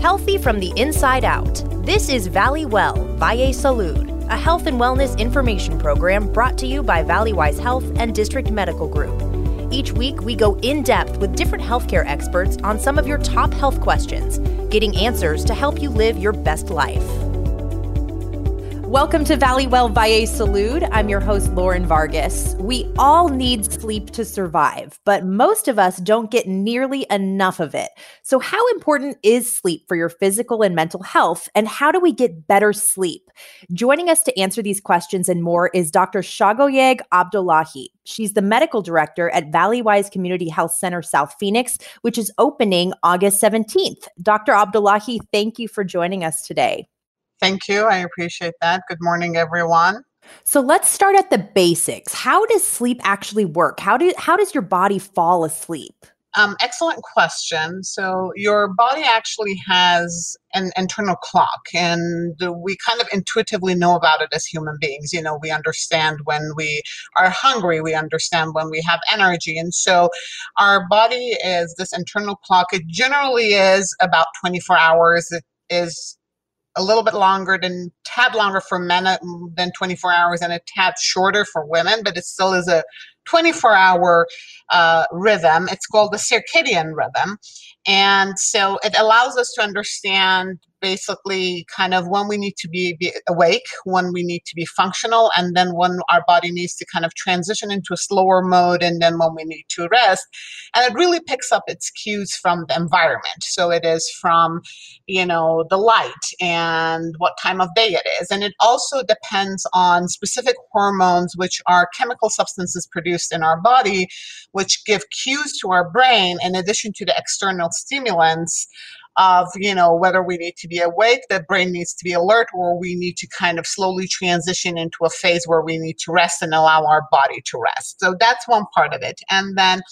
Healthy from the inside out. This is Valley Well, Valle Salud, a health and wellness information program brought to you by Valleywise Health and District Medical Group. Each week, we go in depth with different healthcare experts on some of your top health questions, getting answers to help you live your best life. Welcome to Valley Well Valle Salud. I'm your host, Lauren Vargas. We all need sleep to survive, but most of us don't get nearly enough of it. So, how important is sleep for your physical and mental health, and how do we get better sleep? Joining us to answer these questions and more is Dr. Shagoyeg Abdullahi. She's the medical director at Valleywise Community Health Center South Phoenix, which is opening August 17th. Dr. Abdullahi, thank you for joining us today. Thank you. I appreciate that. Good morning, everyone. So let's start at the basics. How does sleep actually work? How do how does your body fall asleep? Um, excellent question. So your body actually has an internal clock, and we kind of intuitively know about it as human beings. You know, we understand when we are hungry, we understand when we have energy, and so our body is this internal clock. It generally is about 24 hours. It is a little bit longer than tad longer for men uh, than 24 hours and a tad shorter for women but it still is a 24 hour uh, rhythm. It's called the circadian rhythm and so it allows us to understand basically kind of when we need to be, awake, when we need to be functional, and then when our body needs to kind of transition into a slower mode, and then when we need to rest. And it really picks up its cues from the environment. So it is from, you know, the light and what time of day it is. And it also depends on specific hormones, which are chemical substances produced in our body, which give cues to our brain in addition to the external stimulants of you know whether we need to be awake the brain needs to be alert or we need to kind of slowly transition into a phase where we need to rest and allow our body to rest. So that's one part of it. And then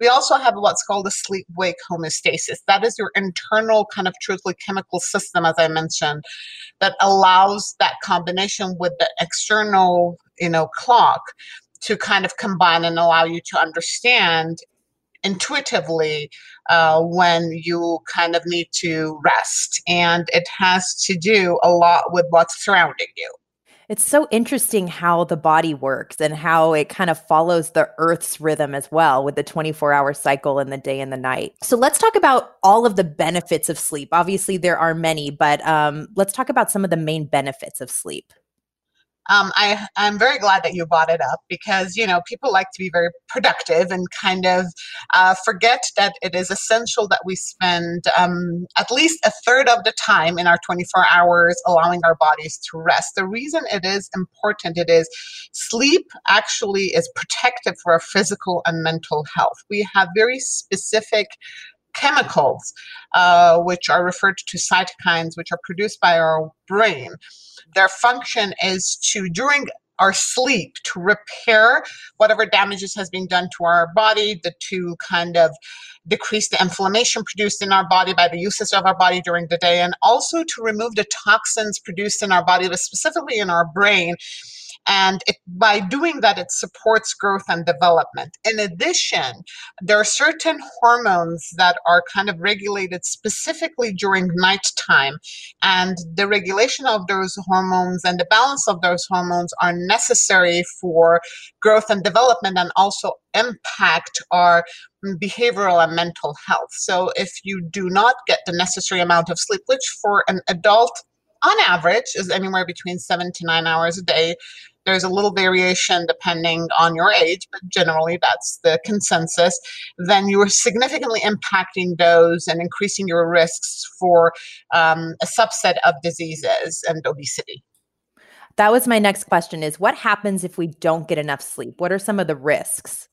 we also have what's called a sleep wake homeostasis. That is your internal kind of truthfully chemical system as i mentioned that allows that combination with the external you know clock to kind of combine and allow you to understand intuitively uh, when you kind of need to rest. And it has to do a lot with what's surrounding you. It's so interesting how the body works and how it kind of follows the earth's rhythm as well with the 24 hour cycle and the day and the night. So let's talk about all of the benefits of sleep. Obviously, there are many, but um, let's talk about some of the main benefits of sleep um, I, I'm very glad that you brought it up because, you know, people like to be very productive and kind of uh, forget that it is essential that we spend um, at least a third of the time in our 24 hours allowing our bodies to rest. The reason it is important, it is sleep actually is protective for our physical and mental health. We have very specific chemicals, uh, which are referred to cytokines, which are produced by our brain. Their function is to, during our sleep, to repair whatever damages has been done to our body, the, to kind of decrease the inflammation produced in our body by the usage of our body during the day, and also to remove the toxins produced in our body, but specifically in our brain, and it, by doing that, it supports growth and development. In addition, there are certain hormones that are kind of regulated specifically during nighttime. And the regulation of those hormones and the balance of those hormones are necessary for growth and development and also impact our behavioral and mental health. So if you do not get the necessary amount of sleep, which for an adult on average is anywhere between seven to nine hours a day, there's a little variation depending on your age, but generally that's the consensus. Then you are significantly impacting those and increasing your risks for um, a subset of diseases and obesity. That was my next question is what happens if we don't get enough sleep? What are some of the risks?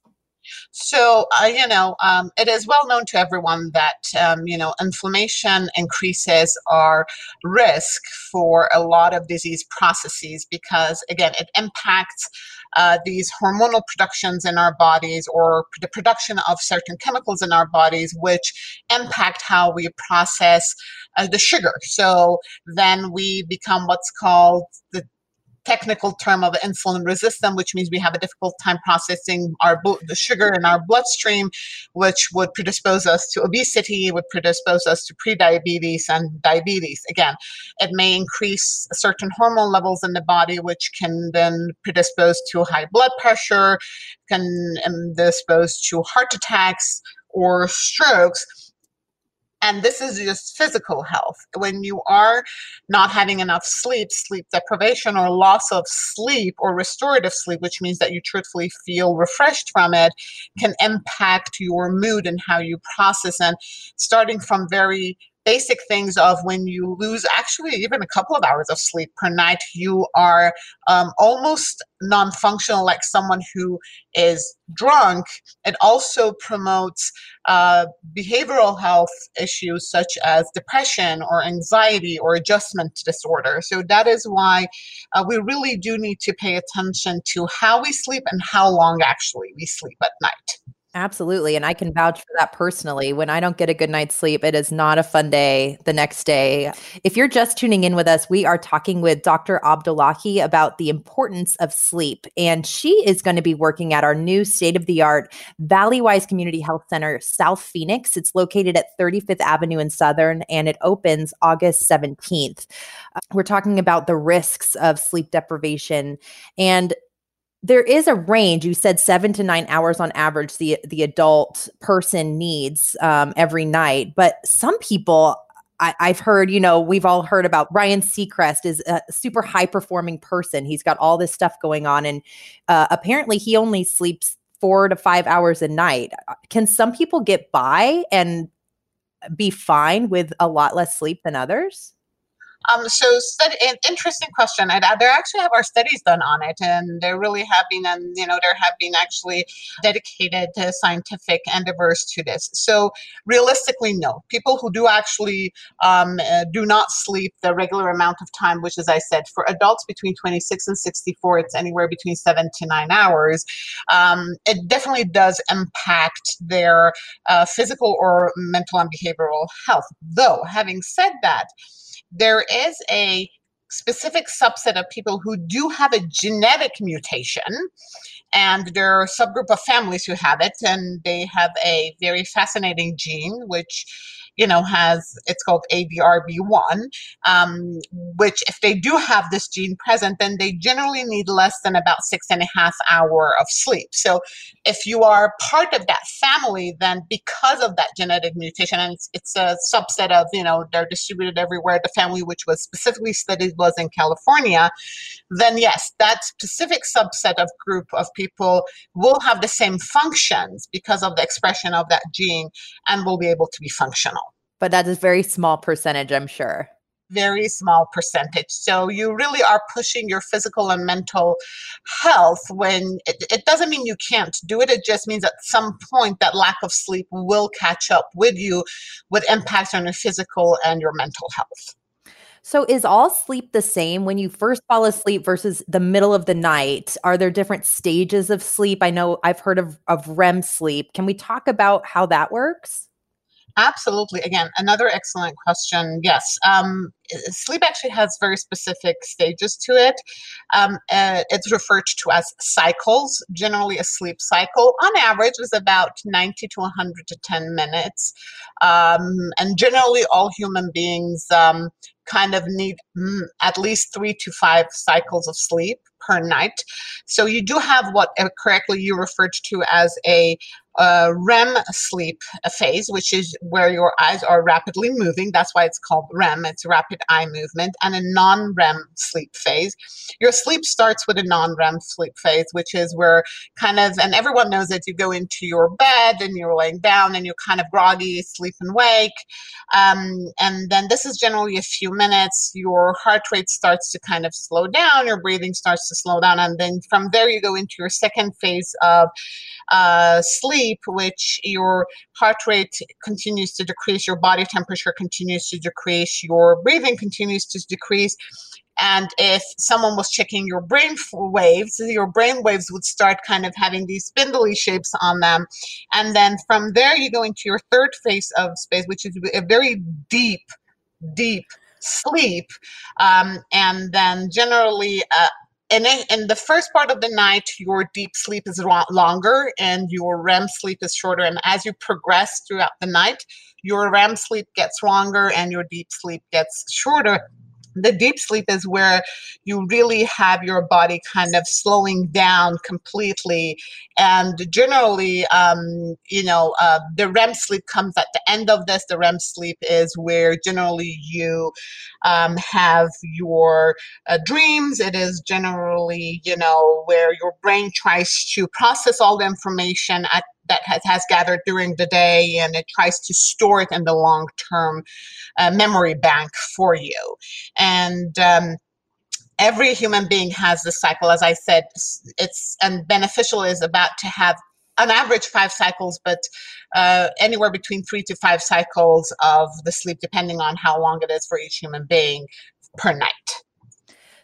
So, uh, you know, um, it is well known to everyone that, um, you know, inflammation increases our risk for a lot of disease processes because, again, it impacts uh, these hormonal productions in our bodies or the production of certain chemicals in our bodies, which impact how we process uh, the sugar. So then we become what's called the technical term of insulin resistant, which means we have a difficult time processing our the sugar in our bloodstream, which would predispose us to obesity, would predispose us to prediabetes and diabetes. Again, it may increase certain hormone levels in the body, which can then predispose to high blood pressure, can um, dispose to heart attacks or strokes and this is just physical health. When you are not having enough sleep, sleep deprivation or loss of sleep or restorative sleep, which means that you truthfully feel refreshed from it, can impact your mood and how you process. And starting from very basic things of when you lose actually even a couple of hours of sleep per night, you are um, almost non functional, like someone who is drunk. It also promotes uh, behavioral health issues such as depression or anxiety or adjustment disorder. So that is why uh, we really do need to pay attention to how we sleep and how long actually we sleep at night. Absolutely. And I can vouch for that personally. When I don't get a good night's sleep, it is not a fun day the next day. If you're just tuning in with us, we are talking with Dr. Abdullahi about the importance of sleep. And she is going to be working at our new state of the art Valleywise Community Health Center, South Phoenix. It's located at 35th Avenue in Southern, and it opens August 17th. Uh, we're talking about the risks of sleep deprivation. And there is a range you said seven to nine hours on average the the adult person needs um, every night but some people I, have heard, you know, we've all heard about Ryan Seacrest is a super high performing person. He's got all this stuff going on, and uh, apparently he only sleeps four to five hours a night. Can some people get by and be fine with a lot less sleep than others? Um, so, study, an interesting question. I'd add, they actually have our studies done on it, and there really have been, and you know, there have been actually dedicated uh, scientific endeavors to this. So, realistically, no. People who do actually um, uh, do not sleep the regular amount of time, which, as I said, for adults between 26 and 64, it's anywhere between seven to nine hours. Um, it definitely does impact their uh, physical or mental and behavioral health. Though, having said that, there is a specific subset of people who do have a genetic mutation and there are a subgroup of families who have it and they have a very fascinating gene which you know, has it's called ADRB1, um, which if they do have this gene present, then they generally need less than about six and a half hour of sleep. So if you are part of that family, then because of that genetic mutation, and it's, it's a subset of, you know, they're distributed everywhere, the family which was specifically studied was in California, then yes, that specific subset of group of people will have the same functions because of the expression of that gene and will be able to be functional. But that is a very small percentage, I'm sure. Very small percentage. So you really are pushing your physical and mental health when it, it doesn't mean you can't do it. It just means at some point that lack of sleep will catch up with you with impacts on your physical and your mental health. So is all sleep the same when you first fall asleep versus the middle of the night? Are there different stages of sleep? I know I've heard of, of REM sleep. Can we talk about how that works? Absolutely. Again, another excellent question. Yes. Um, sleep actually has very specific stages to it. Um, uh, it's referred to as cycles. Generally, a sleep cycle on average is about 90 to 110 minutes. Um, and generally, all human beings um, kind of need mm, at least three to five cycles of sleep per night. So you do have what uh, correctly you referred to as a uh, REM sleep phase, which is where your eyes are rapidly moving. That's why it's called REM. It's rapid eye movement, and a non-REM sleep phase. Your sleep starts with a non-REM sleep phase, which is where kind of, and everyone knows that you go into your bed and you're laying down and you're kind of groggy, sleep and wake, um, and then this is generally a few minutes. Your heart rate starts to kind of slow down. Your breathing starts to slow down, and then from there you go into your second phase of uh, sleep, which your heart rate continues to decrease, your body temperature continues to decrease, your breathing continues to decrease. And if someone was checking your brain waves, your brain waves would start kind of having these spindly shapes on them. And then from there, you go into your third phase of space, which is a very deep, deep sleep. Um, and then generally, uh, and in, in the first part of the night, your deep sleep is longer and your REM sleep is shorter. And as you progress throughout the night, your REM sleep gets longer and your deep sleep gets shorter the deep sleep is where you really have your body kind of slowing down completely. And generally um, you know uh, the rem sleep comes at the end of this. The rem sleep is where generally you um, have your uh, dreams. It is generally you know where your brain tries to process all the information at that has, has gathered during the day and it tries to store it in the long term uh, memory bank for you. And um, every human being has this cycle. As I said, it's and beneficial is about to have on average five cycles, but uh, anywhere between three to five cycles of the sleep, depending on how long it is for each human being per night.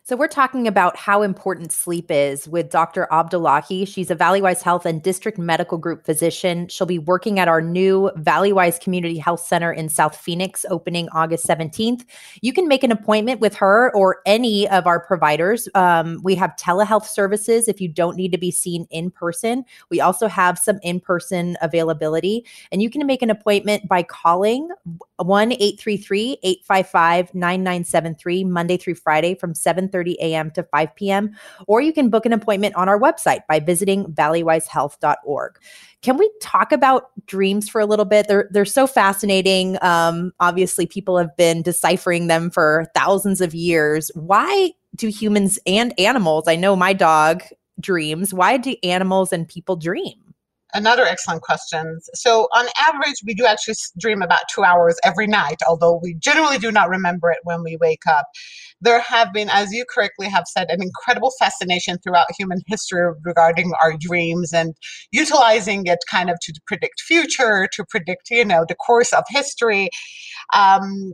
So, we're talking about how important sleep is with Dr. Abdullahi. She's a Valleywise Health and District Medical Group physician. She'll be working at our new Valleywise Community Health Center in South Phoenix, opening August 17th. You can make an appointment with her or any of our providers. Um, we have telehealth services if you don't need to be seen in person. We also have some in person availability, and you can make an appointment by calling 1 833 855 9973 Monday through Friday from 7 30 a.m. to 5 p.m. Or you can book an appointment on our website by visiting valleywisehealth.org. Can we talk about dreams for a little bit? They're they're so fascinating. Um, obviously, people have been deciphering them for thousands of years. Why do humans and animals? I know my dog dreams. Why do animals and people dream? Another excellent question. So, on average, we do actually dream about two hours every night, although we generally do not remember it when we wake up. There have been, as you correctly have said, an incredible fascination throughout human history regarding our dreams and utilizing it kind of to predict future, to predict, you know, the course of history. Um,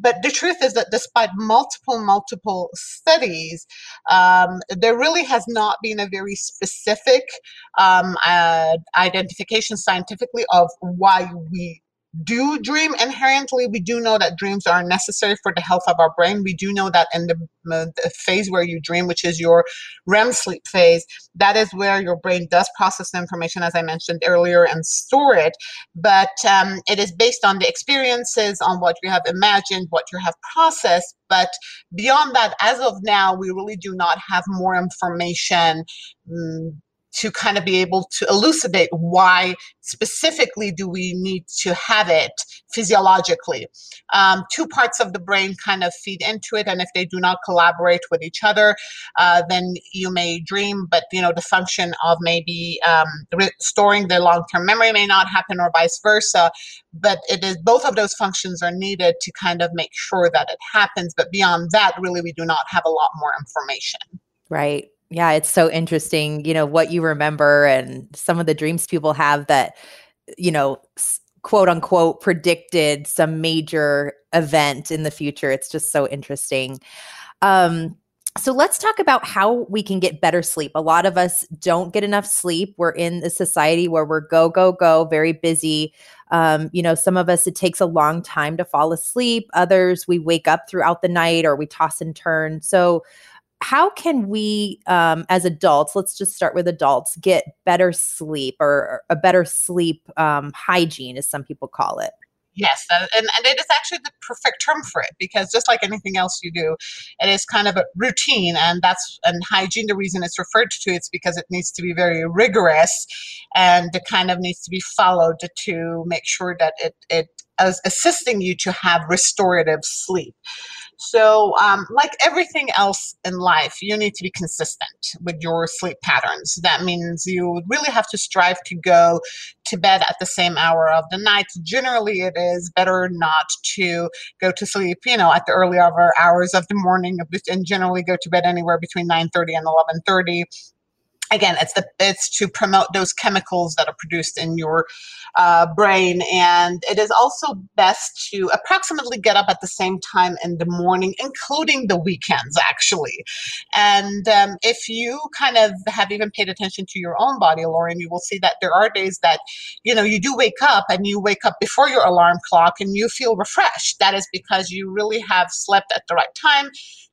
but the truth is that despite multiple, multiple studies, um, there really has not been a very specific um, uh, identification scientifically of why we do dream. Inherently we do know that dreams are necessary for the health of our brain. We do know that in the, the, phase where you dream which is your rem sleep phase that is where your brain does process the information as i mentioned earlier and store it. But um, it is based on the experiences on what you have imagined what you have processed. But beyond that as of now we really do not have more information um, to kind of be able to elucidate why specifically do we need to have it physiologically. Um, two parts of the brain kind of feed into it, and if they do not collaborate with each other, uh, then you may dream, but you know the function of maybe um, storing the long-term memory may not happen, or vice versa. But it is both of those functions are needed to kind of make sure that it happens. But beyond that, really, we do not have a lot more information. Right. Yeah, it's so interesting, you know, what you remember and some of the dreams people have that, you know, quote unquote predicted some major event in the future. It's just so interesting. Um, so let's talk about how we can get better sleep. A lot of us don't get enough sleep. We're in a society where we're go, go, go, very busy. Um, you know, some of us, it takes a long time to fall asleep. Others, we wake up throughout the night or we toss and turn. So, how can we um, as adults let's just start with adults get better sleep or a better sleep um, hygiene as some people call it Yes, and, and it is actually the perfect term for it because just like anything else you do, it is kind of a routine, and that's and hygiene. The reason it's referred to it's because it needs to be very rigorous, and it kind of needs to be followed to make sure that it it is assisting you to have restorative sleep. So, um, like everything else in life, you need to be consistent with your sleep patterns. That means you really have to strive to go to bed at the same hour of the night. Generally, it is better not to go to sleep, you know, at the early hours of the morning, and generally go to bed anywhere between 9:30 and 11:30 again it's the it's to promote those chemicals that are produced in your uh, brain and it is also best to approximately get up at the same time in the morning including the weekends actually. And um, if you kind of have even paid attention to your own body lauren you will see that there are days that you know you do wake up and you wake up before your alarm clock and you feel refreshed. That is because you really have slept at the right time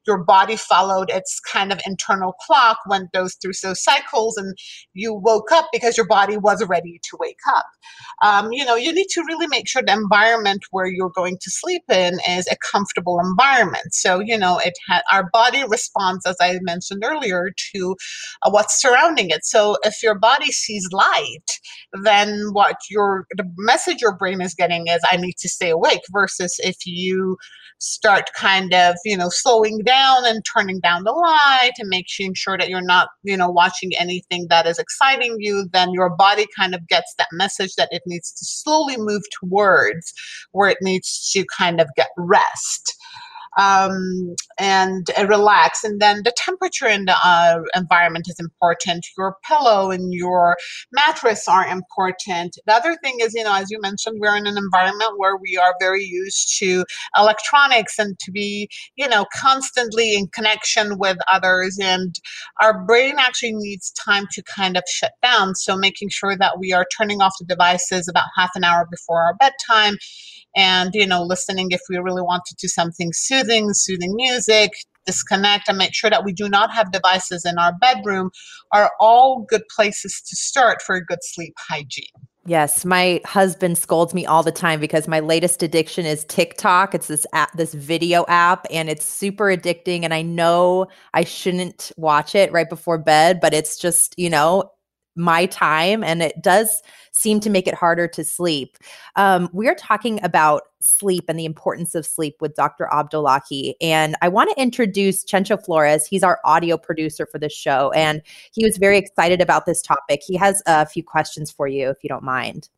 your body followed its kind of internal clock, went those through those cycles, and you woke up because your body was ready to wake up. Um, you know, you need to really make sure the environment where you're going to sleep in is a comfortable environment. So, you know, it ha- our body responds, as I mentioned earlier, to uh, what's surrounding it. So, if your body sees light, then what your the message your brain is getting is, "I need to stay awake." Versus if you start kind of you know slowing down and turning down the light and making sure that you're not you know watching anything that is exciting you then your body kind of gets that message that it needs to slowly move towards where it needs to kind of get rest um, and uh, relax. And then the temperature in the uh, environment is important. Your pillow and your mattress are important. The other thing is, you know, as you mentioned, we're in an environment where we are very used to electronics and to be, you know, constantly in connection with others. And our brain actually needs time to kind of shut down. So making sure that we are turning off the devices about half an hour before our bedtime and you know listening if we really want to do something soothing soothing music disconnect and make sure that we do not have devices in our bedroom are all good places to start for a good sleep hygiene Yes, my husband scolds me all the time because my latest addiction is TikTok. It's this app, this video app, and it's super addicting. And I know I shouldn't watch it right before bed, but it's just, you know, my time and it does seem to make it harder to sleep. Um, we're talking about sleep and the importance of sleep with Dr. Abdullahi. And I want to introduce Chencho Flores. He's our audio producer for this show, and he was very excited about this topic. He has a few questions for you, if you don't mind.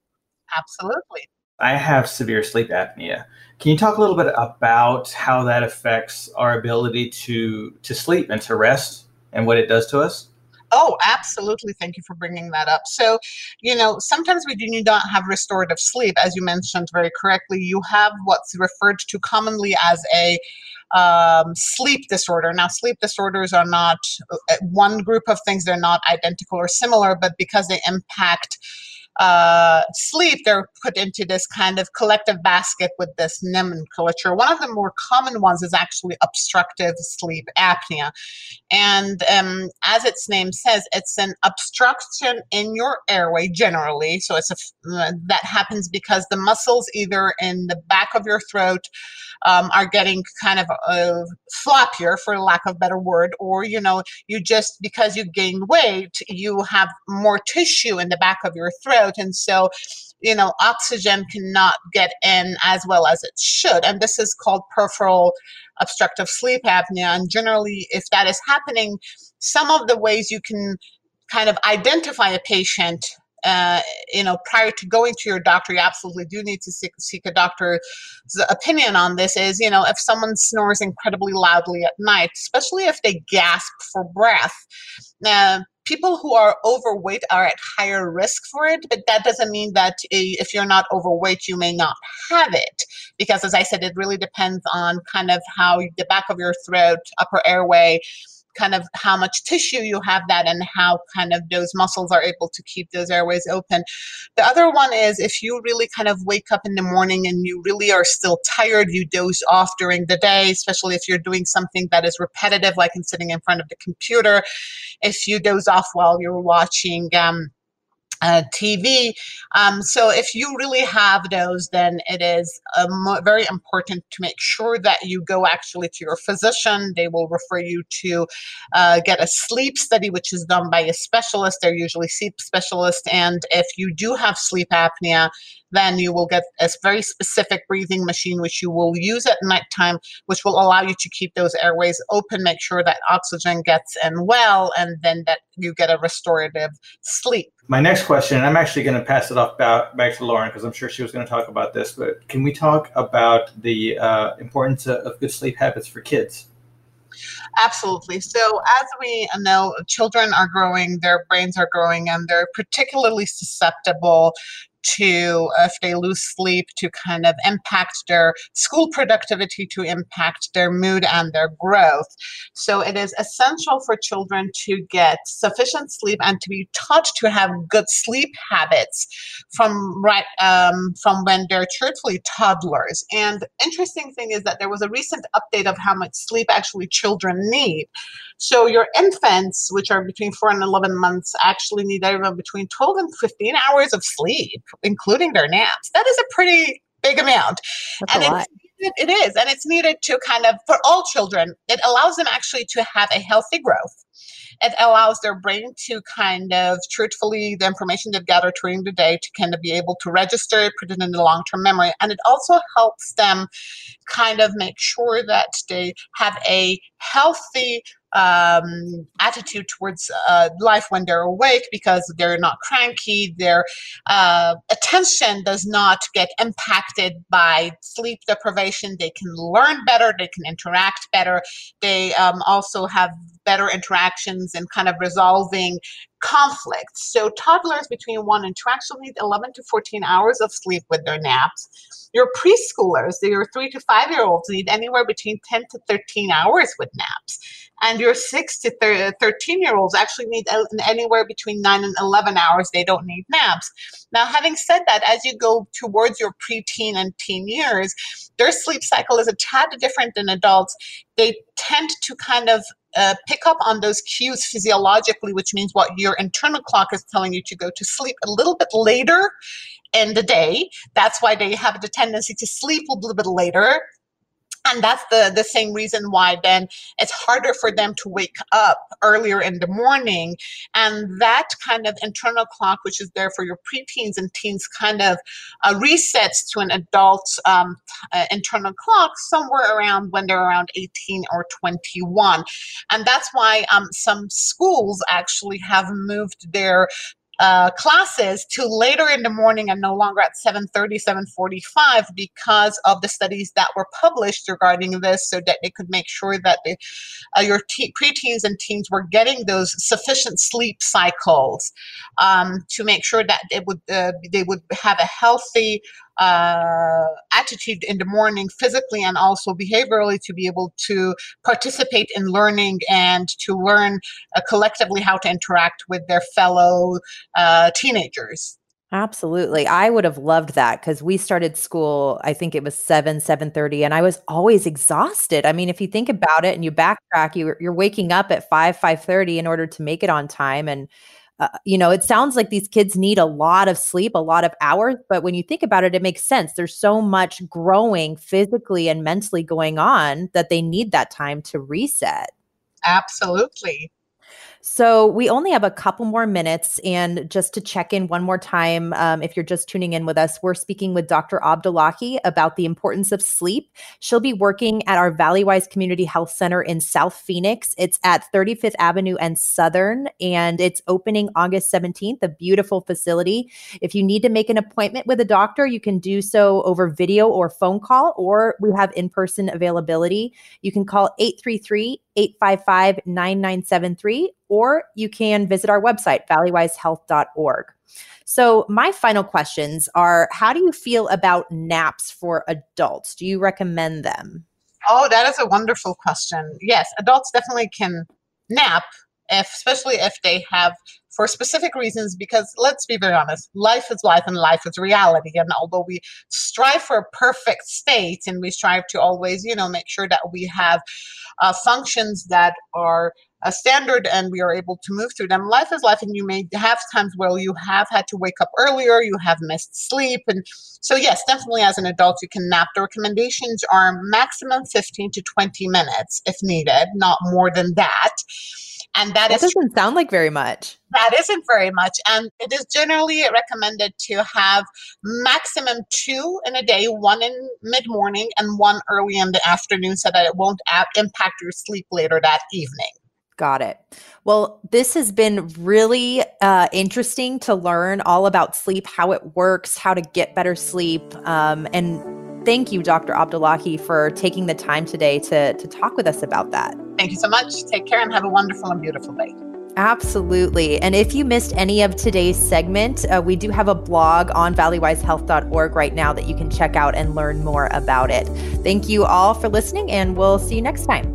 Absolutely. I have severe sleep apnea. Can you talk a little bit about how that affects our ability to to sleep and to rest and what it does to us? Oh, absolutely. Thank you for bringing that up. So, you know, sometimes we do not have restorative sleep, as you mentioned very correctly. You have what's referred to commonly as a um, sleep disorder. Now, sleep disorders are not uh, one group of things, they're not identical or similar, but because they impact uh, sleep, they're put into this kind of collective basket with this nomenclature. One of the more common ones is actually obstructive sleep apnea. And um, as its name says, it's an obstruction in your airway generally. So it's a, uh, that happens because the muscles either in the back of your throat um, are getting kind of uh, floppier, for lack of better word, or you know, you just because you gain weight, you have more tissue in the back of your throat, and so you know, oxygen cannot get in as well as it should. And this is called peripheral obstructive sleep apnea. And generally, if that is happening, some of the ways you can kind of identify a patient uh, you know, prior to going to your doctor, you absolutely do need to seek, seek a doctor's opinion on this. Is you know, if someone snores incredibly loudly at night, especially if they gasp for breath. Uh, people who are overweight are at higher risk for it, but that doesn't mean that if you're not overweight, you may not have it. Because as I said, it really depends on kind of how the back of your throat, upper airway, kind of how much tissue you have that and how kind of those muscles are able to keep those airways open. The other one is if you really kind of wake up in the morning and you really are still tired, you doze off during the day, especially if you're doing something that is repetitive, like in sitting in front of the computer. If you doze off while you're watching, um, uh, TV. Um, so if you really have those, then it is um, very important to make sure that you go actually to your physician. They will refer you to uh, get a sleep study, which is done by a specialist. They're usually sleep specialists. And if you do have sleep apnea, then you will get a very specific breathing machine, which you will use at nighttime, which will allow you to keep those airways open, make sure that oxygen gets in well, and then that you get a restorative sleep. My next question, and I'm actually going to pass it off back, back to Lauren because I'm sure she was going to talk about this, but can we talk about the uh, importance of good sleep habits for kids? Absolutely. So, as we know, children are growing, their brains are growing, and they're particularly susceptible to, if they lose sleep, to kind of impact their school productivity, to impact their mood and their growth. So it is essential for children to get sufficient sleep and to be taught to have good sleep habits from right um, from when they're truthfully toddlers. And interesting thing is that there was a recent update of how much sleep actually children need. So your infants, which are between four and eleven months, actually need anywhere between twelve and fifteen hours of sleep, including their naps. That is a pretty big amount. That's and a lot. It, it is, and it's needed to kind of for all children. It allows them actually to have a healthy growth. It allows their brain to kind of truthfully the information they've gathered during the day to kind of be able to register it, put it in the long term memory, and it also helps them kind of make sure that they have a healthy um, attitude towards uh, life when they're awake because they're not cranky. Their uh, attention does not get impacted by sleep deprivation. They can learn better. They can interact better. They um, also have better interactions and kind of resolving conflicts. So toddlers between one and two actually need 11 to 14 hours of sleep with their naps. Your preschoolers, your three to five year olds need anywhere between 10 to 13 hours with naps. And your six to 13 year olds actually need anywhere between nine and 11 hours. They don't need naps. Now, having said that, as you go towards your preteen and teen years, their sleep cycle is a tad different than adults. They tend to kind of uh, pick up on those cues physiologically, which means what your internal clock is telling you to go to sleep a little bit later in the day. That's why they have the tendency to sleep a little bit later and that's the the same reason why then it's harder for them to wake up earlier in the morning. And that kind of internal clock which is there for your preteens and teens kind of uh, resets to an adult um, uh, internal clock somewhere around when they're around 18 or 21 and that's why um, some schools actually have moved their uh, classes to later in the morning and no longer at 7.30 7.45 because of the studies that were published regarding this so that they could make sure that they, uh, your te- preteens and teens were getting those sufficient sleep cycles um, to make sure that it would uh, they would have a healthy uh, attitude in the morning physically and also behaviorally to be able to participate in learning and to learn uh, collectively how to interact with their fellow uh, teenagers Absolutely. I would have loved that because we started school, I think it was 7, 7.30, and I was always exhausted. I mean, if you think about it and you backtrack, you, you're waking up at 5, 5.30 in order to make it on time. And uh, you know, it sounds like these kids need a lot of sleep, a lot of hours, but when you think about it, it makes sense. There's so much growing physically and mentally going on that they need that time to reset. Absolutely. So we only have a couple more minutes. And just to check in one more time, um, if you're just tuning in with us, we're speaking with Dr. Abdullahi about the importance of sleep. She'll be working at our Valleywise Community Health Center in South Phoenix. It's at 35th Avenue and Southern, and it's opening August 17th, a beautiful facility. If you need to make an appointment with a doctor, you can do so over video or phone call, or we have in person availability. You can call 833 855 9973, or you can visit our website, valleywisehealth.org. So, my final questions are How do you feel about naps for adults? Do you recommend them? Oh, that is a wonderful question. Yes, adults definitely can nap, if, especially if they have for specific reasons because let's be very honest life is life and life is reality and although we strive for a perfect state and we strive to always you know make sure that we have uh, functions that are a standard and we are able to move through them. Life is life, and you may have times where you have had to wake up earlier, you have missed sleep. And so, yes, definitely as an adult, you can nap. The recommendations are maximum 15 to 20 minutes if needed, not more than that. And that, doesn't sound like very much. That isn't very much. And it is generally recommended to have maximum two in a day, one in mid morning and one early in the afternoon so that it won't impact your sleep later that evening. Got it. Well, this has been really uh, interesting to learn all about sleep, how it works, how to get better sleep. Um, and thank you, Dr. Abdullahi, for taking the time today to, to talk with us about that. Thank you so much. Take care and have a wonderful and beautiful day. Absolutely. And if you missed any of today's segment, uh, we do have a blog on valleywisehealth.org right now that you can check out and learn more about it. Thank you all for listening, and we'll see you next time.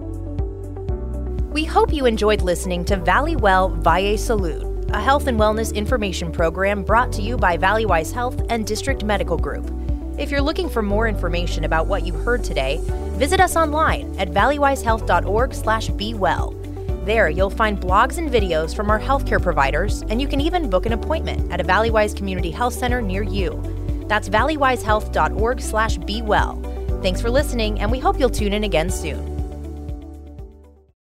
We hope you enjoyed listening to Valleywell Valle Salud, a health and wellness information program brought to you by Valleywise Health and District Medical Group. If you're looking for more information about what you heard today, visit us online at valleywisehealth.org/bewell. There, you'll find blogs and videos from our healthcare providers, and you can even book an appointment at a Valleywise Community Health Center near you. That's valleywisehealth.org/bewell. Thanks for listening, and we hope you'll tune in again soon.